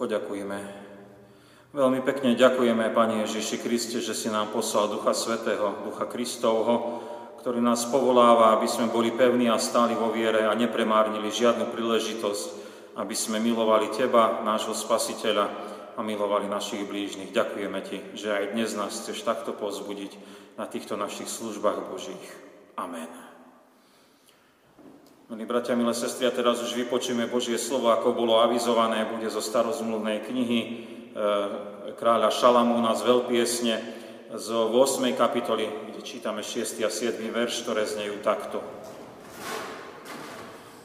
Poďakujeme. Veľmi pekne ďakujeme, Pani Ježiši Kriste, že si nám poslal Ducha Svetého, Ducha Kristovho, ktorý nás povoláva, aby sme boli pevní a stáli vo viere a nepremárnili žiadnu príležitosť, aby sme milovali Teba, nášho Spasiteľa a milovali našich blížnych. Ďakujeme Ti, že aj dnes nás chceš takto pozbudiť na týchto našich službách Božích. Amen. Milí bratia, milé sestry, a teraz už vypočujeme Božie slovo, ako bolo avizované, bude zo starozmluvnej knihy e, kráľa Šalamúna z veľpiesne z 8. kapitoly, kde čítame 6. a 7. verš, ktoré znejú takto.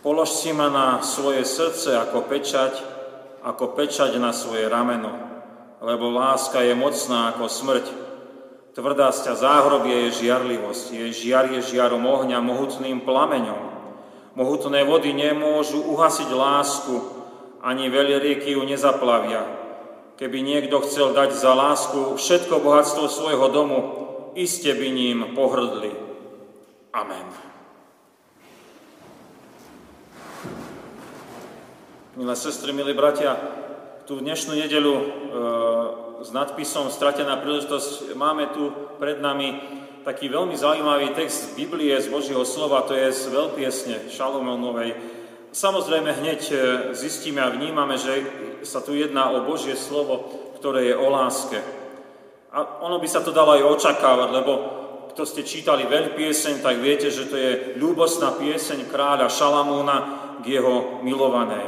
Polož si ma na svoje srdce ako pečať, ako pečať na svoje rameno, lebo láska je mocná ako smrť. Tvrdá sťa záhrobie je žiarlivosť, jej žiar je žiarom ohňa mohutným plameňom. Mohutné vody nemôžu uhasiť lásku, ani veľa rieky ju nezaplavia. Keby niekto chcel dať za lásku všetko bohatstvo svojho domu, iste by ním pohrdli. Amen. Milé sestry, milí bratia, tú dnešnú nedelu e, s nadpisom Stratená príležitosť máme tu pred nami taký veľmi zaujímavý text z Biblie, z Božieho slova, to je z veľpiesne Šalomonovej. Samozrejme hneď e, zistíme a vnímame, že sa tu jedná o Božie slovo, ktoré je o láske. A ono by sa to dalo aj očakávať, lebo kto ste čítali veľpieseň, tak viete, že to je ľúbostná pieseň kráľa Šalamúna k jeho milovanej.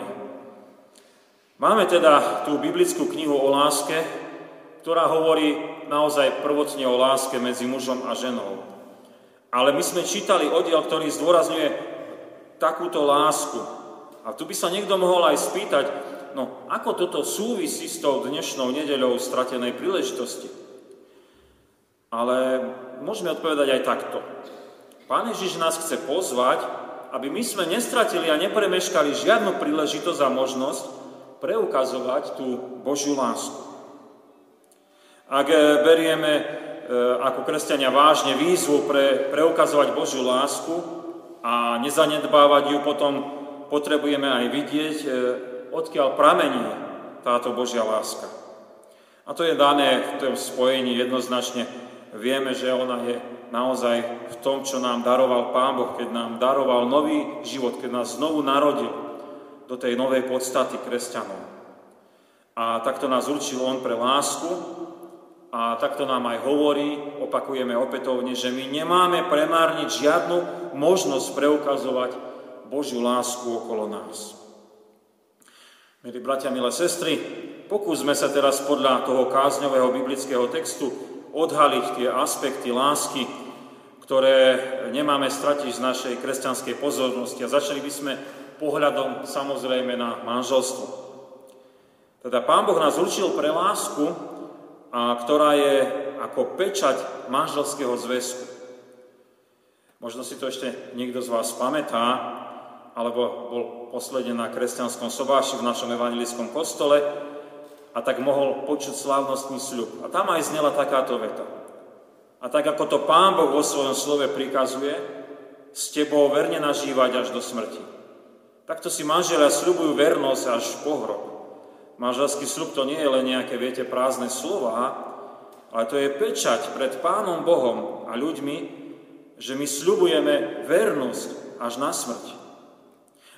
Máme teda tú biblickú knihu o láske, ktorá hovorí naozaj prvotne o láske medzi mužom a ženou. Ale my sme čítali oddiel, ktorý zdôrazňuje takúto lásku. A tu by sa niekto mohol aj spýtať, no ako toto súvisí s tou dnešnou nedeľou stratenej príležitosti? Ale môžeme odpovedať aj takto. Pán Ježiš nás chce pozvať, aby my sme nestratili a nepremeškali žiadnu príležitosť a možnosť preukazovať tú Božiu lásku. Ak eh, berieme eh, ako kresťania vážne výzvu pre preukazovať Božiu lásku a nezanedbávať ju, potom potrebujeme aj vidieť, eh, odkiaľ pramení táto Božia láska. A to je dané v tom spojení jednoznačne. Vieme, že ona je naozaj v tom, čo nám daroval Pán Boh, keď nám daroval nový život, keď nás znovu narodil do tej novej podstaty kresťanov. A takto nás určil On pre lásku, a takto nám aj hovorí, opakujeme opätovne, že my nemáme premárniť žiadnu možnosť preukazovať Božiu lásku okolo nás. Milí bratia, milé sestry, pokúsme sa teraz podľa toho kázňového biblického textu odhaliť tie aspekty lásky, ktoré nemáme stratiť z našej kresťanskej pozornosti. A začali by sme pohľadom samozrejme na manželstvo. Teda Pán Boh nás určil pre lásku, a ktorá je ako pečať manželského zväzku. Možno si to ešte niekto z vás pamätá, alebo bol posledne na kresťanskom sobáši v našom evangelickom kostole a tak mohol počuť slávnostný sľub. A tam aj znela takáto veta. A tak ako to Pán Boh vo svojom slove prikazuje, s tebou verne nažívať až do smrti. Takto si manželia sľubujú vernosť až po hrob. Manželský slub to nie je len nejaké, viete, prázdne slova, ale to je pečať pred Pánom Bohom a ľuďmi, že my sľubujeme vernosť až na smrť.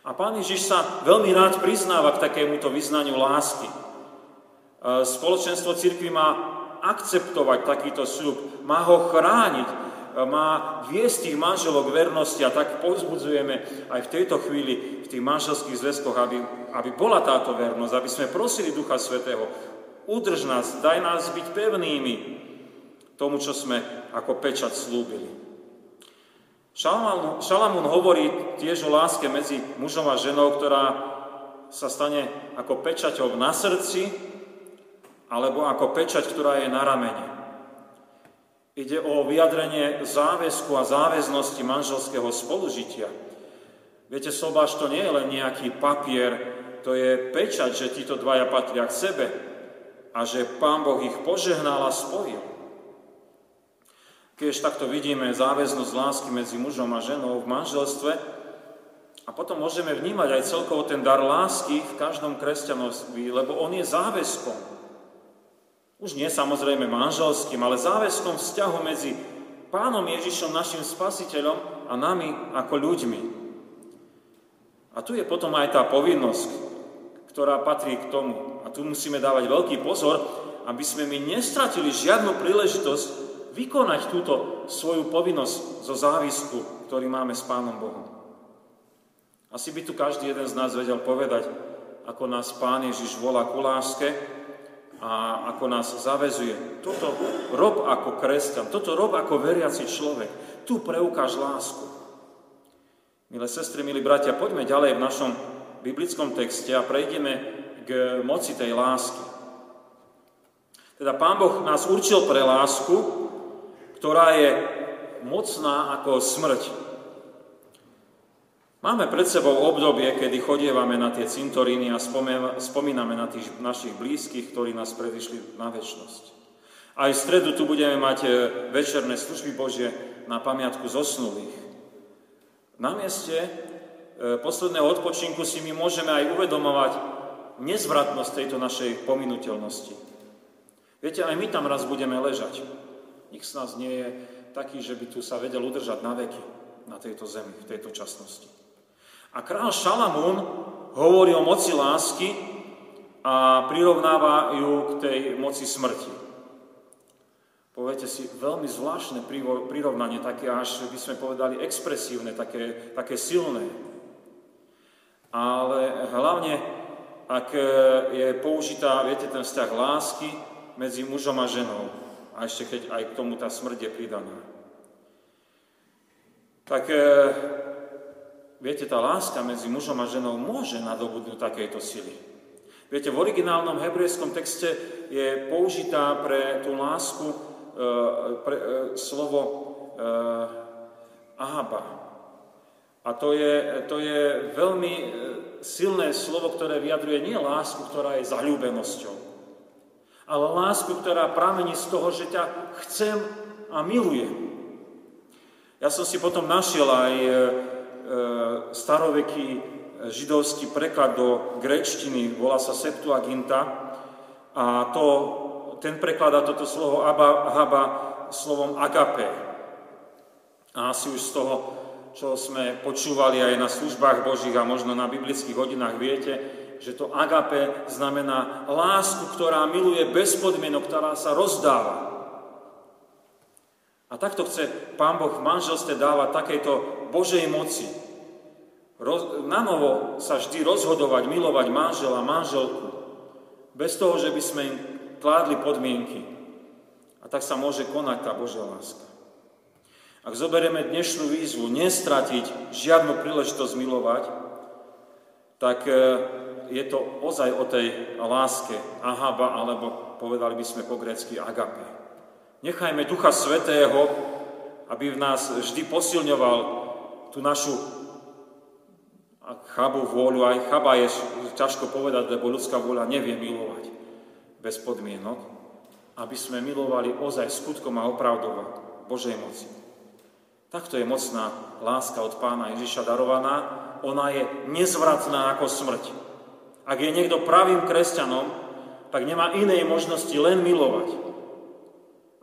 A Pán Ježiš sa veľmi rád priznáva k takémuto vyznaniu lásky. E, spoločenstvo cirkvi má akceptovať takýto sľub, má ho chrániť, má viesť tých manželov k vernosti a tak povzbudzujeme aj v tejto chvíli v tých manželských zväzkoch, aby, aby bola táto vernosť, aby sme prosili Ducha Svetého, udrž nás, daj nás byť pevnými tomu, čo sme ako pečať slúbili. Šalamún hovorí tiež o láske medzi mužom a ženou, ktorá sa stane ako pečaťou na srdci, alebo ako pečať, ktorá je na ramene. Ide o vyjadrenie záväzku a záväznosti manželského spolužitia. Viete, sobáš to nie je len nejaký papier, to je pečať, že títo dvaja patria k sebe a že Pán Boh ich požehnal a spojil. Keď takto vidíme záväznosť lásky medzi mužom a ženou v manželstve, A potom môžeme vnímať aj celkovo ten dar lásky v každom kresťanovi, lebo on je záväzkom. Už nie samozrejme manželským, ale záväzkom vzťahu medzi Pánom Ježišom, našim spasiteľom a nami ako ľuďmi. A tu je potom aj tá povinnosť, ktorá patrí k tomu. A tu musíme dávať veľký pozor, aby sme my nestratili žiadnu príležitosť vykonať túto svoju povinnosť zo závisku, ktorý máme s Pánom Bohom. Asi by tu každý jeden z nás vedel povedať, ako nás Pán Ježiš volá ku láske a ako nás zavezuje. Toto rob ako kresťan, toto rob ako veriaci človek. Tu preukáž lásku. Milé sestry, milí bratia, poďme ďalej v našom biblickom texte a prejdeme k moci tej lásky. Teda Pán Boh nás určil pre lásku, ktorá je mocná ako smrť. Máme pred sebou obdobie, kedy chodievame na tie cintoríny a spomíname na tých našich blízkych, ktorí nás predišli na väčšnosť. Aj v stredu tu budeme mať e, večerné služby Božie na pamiatku zosnulých. Na mieste e, posledného odpočinku si my môžeme aj uvedomovať nezvratnosť tejto našej pominuteľnosti. Viete, aj my tam raz budeme ležať. Nik z nás nie je taký, že by tu sa vedel udržať na veky na tejto zemi, v tejto časnosti. A král Šalamún hovorí o moci lásky a prirovnáva ju k tej moci smrti. Poviete si, veľmi zvláštne prirovnanie, také až by sme povedali expresívne, také, také silné. Ale hlavne, ak je použitá, viete, ten vzťah lásky medzi mužom a ženou, a ešte keď aj k tomu tá smrť je pridaná. Tak Viete, tá láska medzi mužom a ženou môže nadobudnúť takejto sily. Viete, v originálnom hebrejskom texte je použitá pre tú lásku e, pre, e, slovo e, ahaba. A to je, to je veľmi e, silné slovo, ktoré vyjadruje nie lásku, ktorá je zalúbenosťou, ale lásku, ktorá pramení z toho, že ťa chcem a milujem. Ja som si potom našiel aj E, staroveký e, židovský preklad do grečtiny, volá sa Septuaginta a to, ten prekladá toto slovo aba, haba slovom agape. A asi už z toho, čo sme počúvali aj na službách Božích a možno na biblických hodinách, viete, že to agape znamená lásku, ktorá miluje bez podmienok, ktorá sa rozdáva. A takto chce Pán Boh v manželstve dávať takejto Božej moci. Roz, na novo sa vždy rozhodovať, milovať manžela, manželku, bez toho, že by sme im kládli podmienky. A tak sa môže konať tá Božia láska. Ak zoberieme dnešnú výzvu nestratiť žiadnu príležitosť milovať, tak e, je to ozaj o tej láske ahaba, alebo povedali by sme po grecky agape. Nechajme Ducha Svetého, aby v nás vždy posilňoval tú našu chabú vôľu. Aj chaba je ťažko povedať, lebo ľudská vôľa nevie milovať bez podmienok. Aby sme milovali ozaj skutkom a opravdova Božej moci. Takto je mocná láska od pána Ježiša darovaná. Ona je nezvratná ako smrť. Ak je niekto pravým kresťanom, tak nemá inej možnosti len milovať.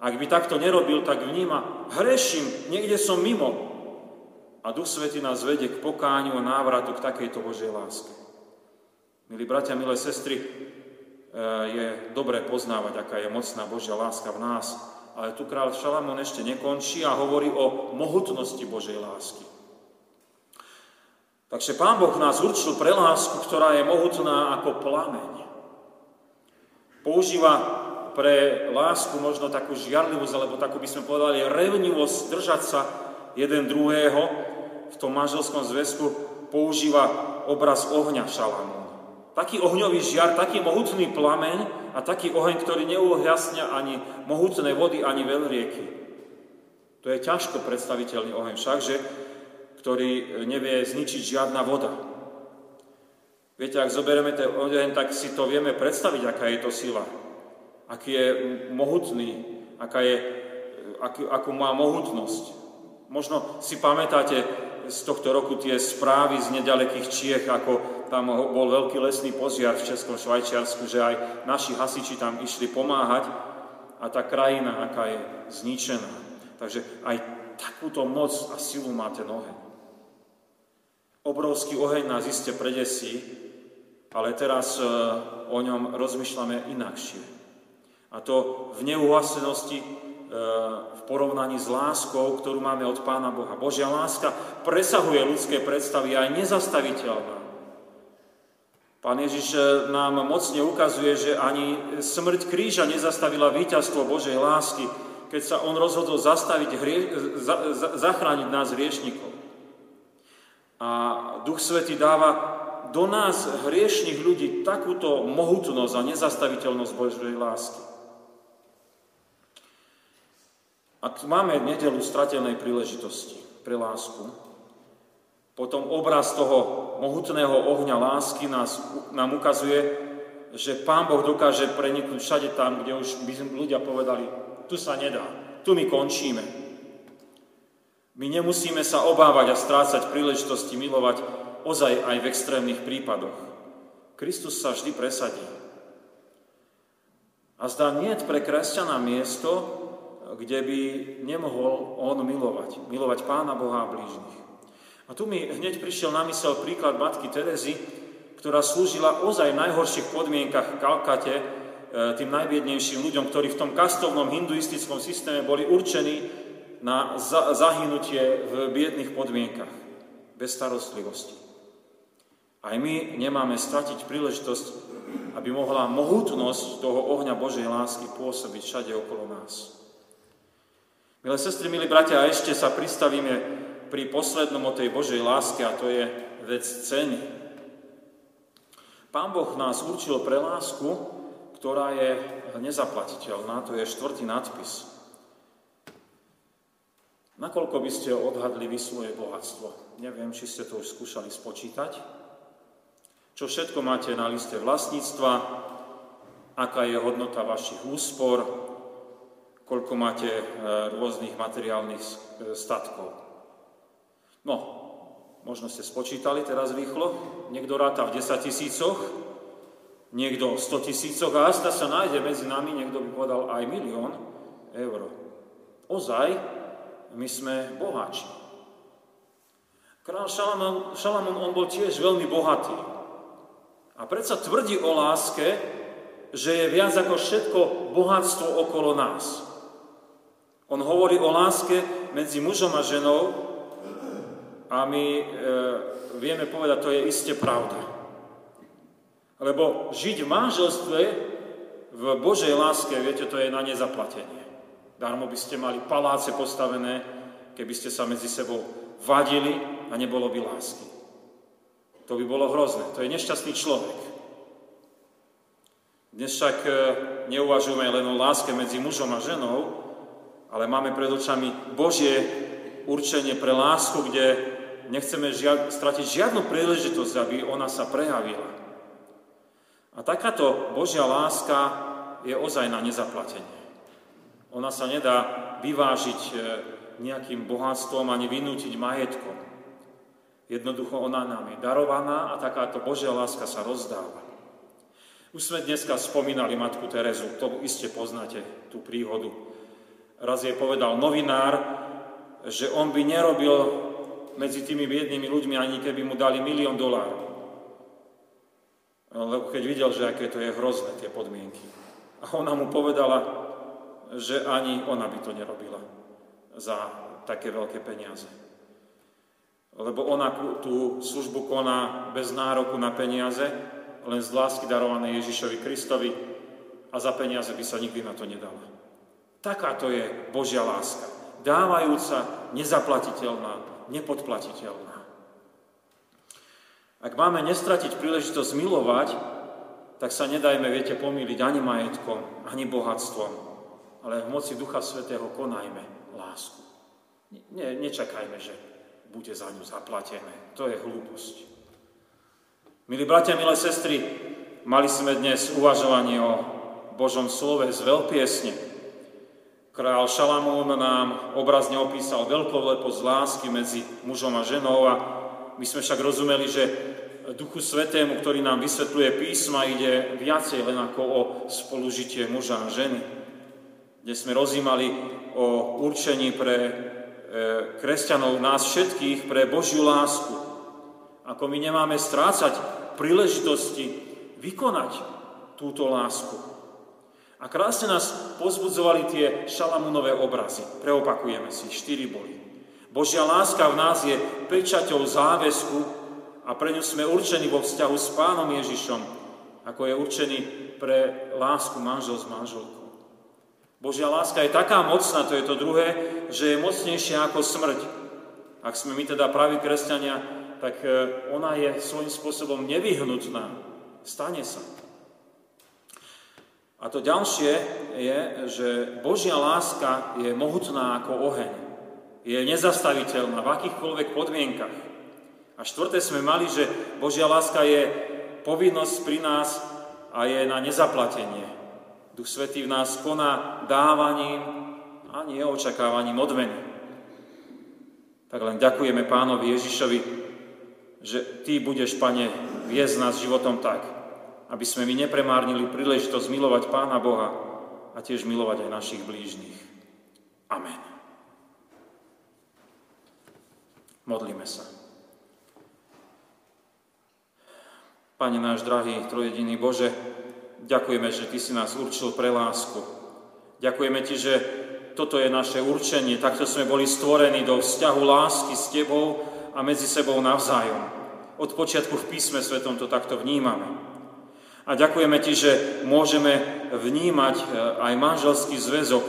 Ak by takto nerobil, tak vníma, hreším, niekde som mimo. A Duch Svety nás vedie k pokáňu a návratu k takejto Božej láske. Milí bratia, milé sestry, e, je dobré poznávať, aká je mocná Božia láska v nás, ale tu kráľ Šalamón ešte nekončí a hovorí o mohutnosti Božej lásky. Takže Pán Boh nás určil pre lásku, ktorá je mohutná ako plameň. Používa pre lásku možno takú žiarlivosť, alebo takú by sme povedali revnivosť držať sa jeden druhého v tom manželskom zväzku používa obraz ohňa Šalamún. Taký ohňový žiar, taký mohutný plameň a taký oheň, ktorý neuhjasňa ani mohutné vody, ani veľrieky. To je ťažko predstaviteľný oheň všakže, ktorý nevie zničiť žiadna voda. Viete, ak zoberieme ten oheň, tak si to vieme predstaviť, aká je to sila aký je mohutný, aká je, akú, akú má mohutnosť. Možno si pamätáte, z tohto roku tie správy z nedalekých Čiech, ako tam bol veľký lesný požiar v Českom Švajčiarsku, že aj naši hasiči tam išli pomáhať a tá krajina, aká je zničená. Takže aj takúto moc a silu má ten oheň. Obrovský oheň nás iste predesí, ale teraz e, o ňom rozmýšľame inakšie. A to v neuhasenosti v porovnaní s láskou, ktorú máme od Pána Boha. Božia láska presahuje ľudské predstavy a je nezastaviteľná. Pán Ježiš eh, nám mocne ukazuje, že ani smrť kríža nezastavila víťazstvo Božej lásky, keď sa on rozhodol zastaviť, hrie, za, za, zachrániť nás hriešnikov. A Duch Svety dáva do nás, hriešných ľudí, takúto mohutnosť a nezastaviteľnosť Božej lásky. Ak máme nedelu stratenej príležitosti pre lásku, potom obraz toho mohutného ohňa lásky nás, nám ukazuje, že Pán Boh dokáže preniknúť všade tam, kde už by ľudia povedali, tu sa nedá, tu my končíme. My nemusíme sa obávať a strácať príležitosti milovať ozaj aj v extrémnych prípadoch. Kristus sa vždy presadí. A zdá nie pre kresťana miesto, kde by nemohol on milovať. Milovať Pána Boha a blížnych. A tu mi hneď prišiel na mysel príklad matky Terezy, ktorá slúžila ozaj v najhorších podmienkach v Kalkate e, tým najbiednejším ľuďom, ktorí v tom kastovnom hinduistickom systéme boli určení na zahynutie v biedných podmienkach, bez starostlivosti. Aj my nemáme stratiť príležitosť, aby mohla mohutnosť toho ohňa Božej lásky pôsobiť všade okolo nás. Milé sestry, milí bratia, a ešte sa pristavíme pri poslednom o tej Božej láske a to je vec ceny. Pán Boh nás určil pre lásku, ktorá je nezaplatiteľná, to je štvrtý nadpis. Nakoľko by ste odhadli vy svoje bohatstvo? Neviem, či ste to už skúšali spočítať. Čo všetko máte na liste vlastníctva, aká je hodnota vašich úspor, koľko máte e, rôznych materiálnych e, statkov. No, možno ste spočítali teraz rýchlo, niekto ráta v 10 tisícoch, niekto v 100 tisícoch a asta sa nájde medzi nami, niekto by povedal aj milión eur. Ozaj, my sme boháči. Král Šalamón, Šalamón, on bol tiež veľmi bohatý. A predsa tvrdí o láske, že je viac ako všetko bohatstvo okolo nás. On hovorí o láske medzi mužom a ženou a my e, vieme povedať, to je iste pravda. Lebo žiť v manželstve v Božej láske, viete, to je na nezaplatenie. Darmo by ste mali paláce postavené, keby ste sa medzi sebou vadili a nebolo by lásky. To by bolo hrozné. To je nešťastný človek. Dnes však e, neuvažujeme len o láske medzi mužom a ženou, ale máme pred očami Božie určenie pre lásku, kde nechceme žia- stratiť žiadnu príležitosť, aby ona sa prejavila. A takáto Božia láska je ozaj na nezaplatenie. Ona sa nedá vyvážiť e, nejakým bohatstvom ani vynútiť majetkom. Jednoducho ona nám je darovaná a takáto Božia láska sa rozdáva. Už sme dneska spomínali Matku Terezu, to iste poznáte, tú príhodu. Raz jej povedal novinár, že on by nerobil medzi tými biednými ľuďmi, ani keby mu dali milión dolárov. Lebo keď videl, že aké to je hrozné, tie podmienky. A ona mu povedala, že ani ona by to nerobila za také veľké peniaze. Lebo ona tú službu koná bez nároku na peniaze, len z lásky darované Ježišovi Kristovi a za peniaze by sa nikdy na to nedala. Takáto je Božia láska. Dávajúca, nezaplatiteľná, nepodplatiteľná. Ak máme nestratiť príležitosť milovať, tak sa nedajme, viete, pomýliť ani majetkom, ani bohatstvom, ale v moci Ducha Svetého konajme lásku. Ne, nečakajme, že bude za ňu zaplatené. To je hlúposť. Milí bratia, milé sestry, mali sme dnes uvažovanie o Božom slove z veľpiesne Král Šalamún nám obrazne opísal veľkoleposť lásky medzi mužom a ženou a my sme však rozumeli, že Duchu Svetému, ktorý nám vysvetľuje písma, ide viacej len ako o spolužitie muža a ženy. Kde sme rozímali o určení pre e, kresťanov, nás všetkých, pre Božiu lásku. Ako my nemáme strácať príležitosti vykonať túto lásku. A krásne nás pozbudzovali tie šalamúnové obrazy. Preopakujeme si, štyri boli. Božia láska v nás je pečaťou záväzku a pre ňu sme určení vo vzťahu s Pánom Ježišom, ako je určený pre lásku manžel s manželkou. Božia láska je taká mocná, to je to druhé, že je mocnejšia ako smrť. Ak sme my teda praví kresťania, tak e, ona je svojím spôsobom nevyhnutná. Stane sa. A to ďalšie je, že Božia láska je mohutná ako oheň. Je nezastaviteľná v akýchkoľvek podmienkach. A štvrté sme mali, že Božia láska je povinnosť pri nás a je na nezaplatenie. Duch Svetý v nás koná dávaním a nie očakávaním odmeny. Tak len ďakujeme pánovi Ježišovi, že Ty budeš, Pane, viesť nás životom tak, aby sme my nepremárnili príležitosť milovať Pána Boha a tiež milovať aj našich blížnych. Amen. Modlíme sa. Pane náš drahý, trojediný Bože, ďakujeme, že Ty si nás určil pre lásku. Ďakujeme Ti, že toto je naše určenie, takto sme boli stvorení do vzťahu lásky s Tebou a medzi sebou navzájom. Od počiatku v písme svetom to takto vnímame. A ďakujeme Ti, že môžeme vnímať e, aj manželský zväzok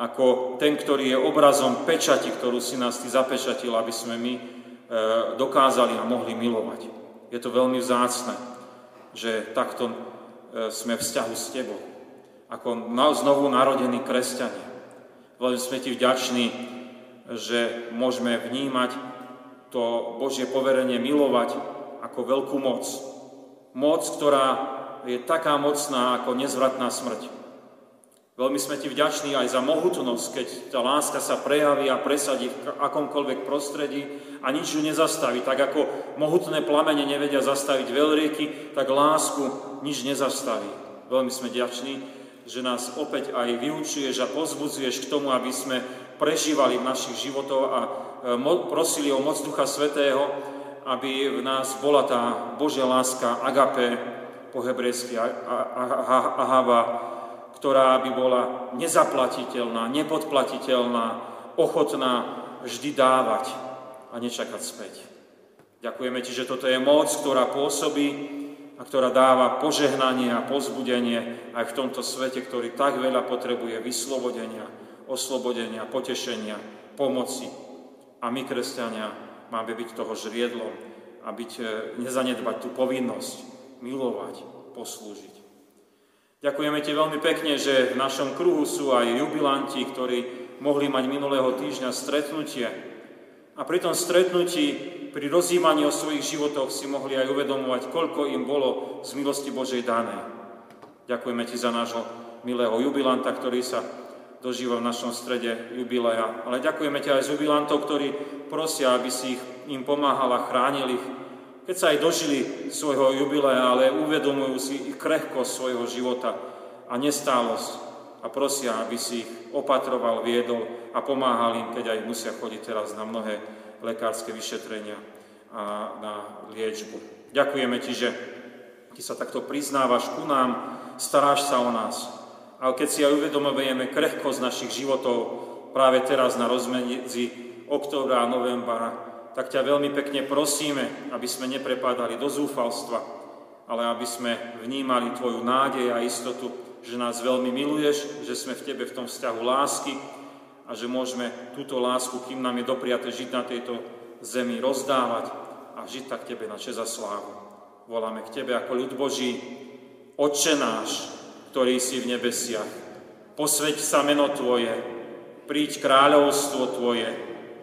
ako ten, ktorý je obrazom pečati, ktorú si nás Ty zapečatil, aby sme my e, dokázali a mohli milovať. Je to veľmi vzácne, že takto e, sme v vzťahu s Tebou, ako znovu narodení kresťania. Veľmi sme Ti vďační, že môžeme vnímať to Božie poverenie milovať ako veľkú moc. Moc, ktorá je taká mocná ako nezvratná smrť. Veľmi sme ti vďační aj za mohutnosť, keď tá láska sa prejaví a presadí v akomkoľvek prostredí a nič ju nezastaví. Tak ako mohutné plamene nevedia zastaviť veľrieky, tak lásku nič nezastaví. Veľmi sme vďační, že nás opäť aj vyučuješ a pozbudzuješ k tomu, aby sme prežívali v našich životoch a e, prosili o moc Ducha Svetého, aby v nás bola tá Božia láska agape, po hebrejsky ahava, ktorá by bola nezaplatiteľná, nepodplatiteľná, ochotná vždy dávať a nečakať späť. Ďakujeme Ti, že toto je moc, ktorá pôsobí a ktorá dáva požehnanie a pozbudenie aj v tomto svete, ktorý tak veľa potrebuje vyslobodenia, oslobodenia, potešenia, pomoci. A my, kresťania, máme byť toho žriedlom a byť, e, nezanedbať tú povinnosť, milovať, poslúžiť. Ďakujeme Ti veľmi pekne, že v našom kruhu sú aj jubilanti, ktorí mohli mať minulého týždňa stretnutie. A pri tom stretnutí, pri rozjímaní o svojich životoch si mohli aj uvedomovať, koľko im bolo z milosti Božej dané. Ďakujeme Ti za nášho milého jubilanta, ktorý sa dožíva v našom strede jubilea. Ale ďakujeme Ti aj z jubilantov, ktorí prosia, aby si ich, im pomáhala, chránil ich, keď sa aj dožili svojho jubilea, ale uvedomujú si ich krehkosť svojho života a nestálosť a prosia, aby si ich opatroval, viedol a pomáhal im, keď aj musia chodiť teraz na mnohé lekárske vyšetrenia a na liečbu. Ďakujeme Ti, že Ty sa takto priznávaš ku nám, staráš sa o nás. Ale keď si aj uvedomujeme krehkosť našich životov práve teraz na rozmedzi októbra a novembra, tak ťa veľmi pekne prosíme, aby sme neprepadali do zúfalstva, ale aby sme vnímali Tvoju nádej a istotu, že nás veľmi miluješ, že sme v Tebe v tom vzťahu lásky a že môžeme túto lásku, kým nám je dopriate žiť na tejto zemi, rozdávať a žiť tak Tebe na čest a slávu. Voláme k Tebe ako ľud Boží, Otče náš, ktorý si v nebesiach, posveď sa meno Tvoje, príď kráľovstvo Tvoje,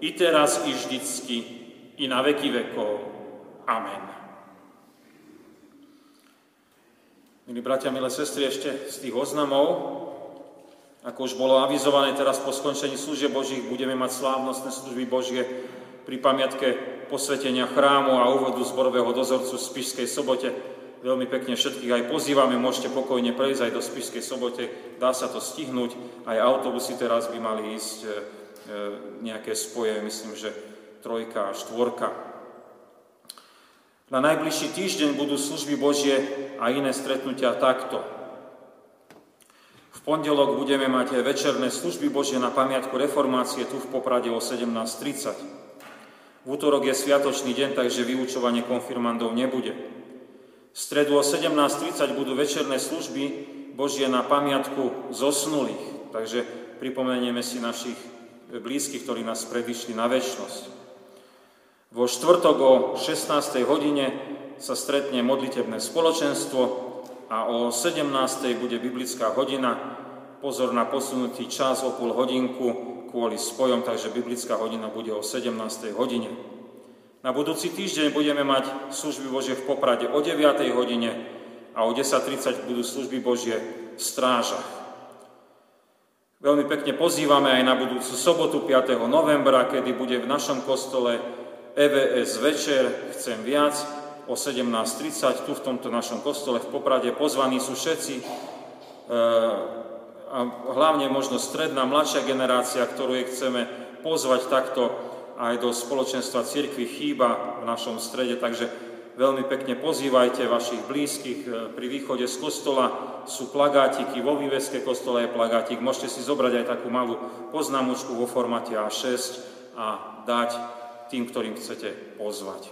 i teraz, i vždycky, i na veky vekov. Amen. Milí bratia, milé sestry, ešte z tých oznamov, ako už bolo avizované teraz po skončení služieb Božích, budeme mať slávnostné služby Božie pri pamiatke posvetenia chrámu a úvodu zborového dozorcu v Spišskej sobote. Veľmi pekne všetkých aj pozývame, môžete pokojne prejsť aj do Spišskej sobote, dá sa to stihnúť, aj autobusy teraz by mali ísť nejaké spoje, myslím, že trojka a štvorka. Na najbližší týždeň budú služby Božie a iné stretnutia takto pondelok budeme mať večerné služby Božie na pamiatku reformácie tu v Poprade o 17.30. V útorok je sviatočný deň, takže vyučovanie konfirmandov nebude. V stredu o 17.30 budú večerné služby Božie na pamiatku zosnulých, takže pripomenieme si našich blízkych, ktorí nás predišli na väčnosť. Vo štvrtok o 16. hodine sa stretne modlitebné spoločenstvo, a o 17. bude biblická hodina. Pozor na posunutý čas o pol hodinku kvôli spojom, takže biblická hodina bude o 17. hodine. Na budúci týždeň budeme mať služby Božie v Poprade o 9. hodine a o 10.30 budú služby Božie v strážach. Veľmi pekne pozývame aj na budúcu sobotu 5. novembra, kedy bude v našom kostole EVS večer, chcem viac, o 17.30 tu v tomto našom kostole v Poprade. Pozvaní sú všetci, e, a hlavne možno stredná, mladšia generácia, ktorú je chceme pozvať takto aj do spoločenstva cirkvi chýba v našom strede, takže veľmi pekne pozývajte vašich blízkych. E, pri východe z kostola sú plagátiky, vo výveske kostola je plagátik. Môžete si zobrať aj takú malú poznámočku vo formáte A6 a dať tým, ktorým chcete pozvať.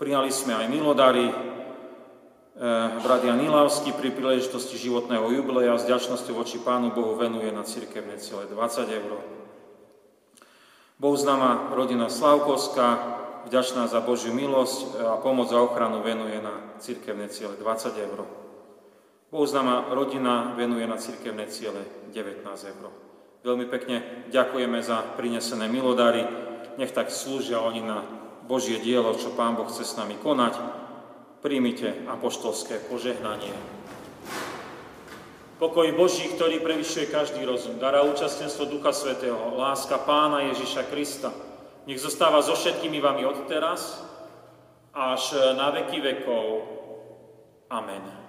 Prijali sme aj milodary. E, brat Jan Ilavský pri príležitosti životného jubileja s ďačnosťou voči Pánu Bohu venuje na cirkevné celé 20 eur. Bohu známa rodina Slavkovská, vďačná za Božiu milosť a pomoc za ochranu venuje na cirkevné ciele 20 eur. Bohu známa rodina venuje na cirkevné ciele 19 eur. Veľmi pekne ďakujeme za prinesené milodary, nech tak slúžia oni na Božie dielo, čo Pán Boh chce s nami konať, príjmite apoštolské požehnanie. Pokoj Boží, ktorý prevyšuje každý rozum, dará účastenstvo Ducha Svetého, láska Pána Ježiša Krista, nech zostáva so všetkými vami od teraz až na veky vekov. Amen.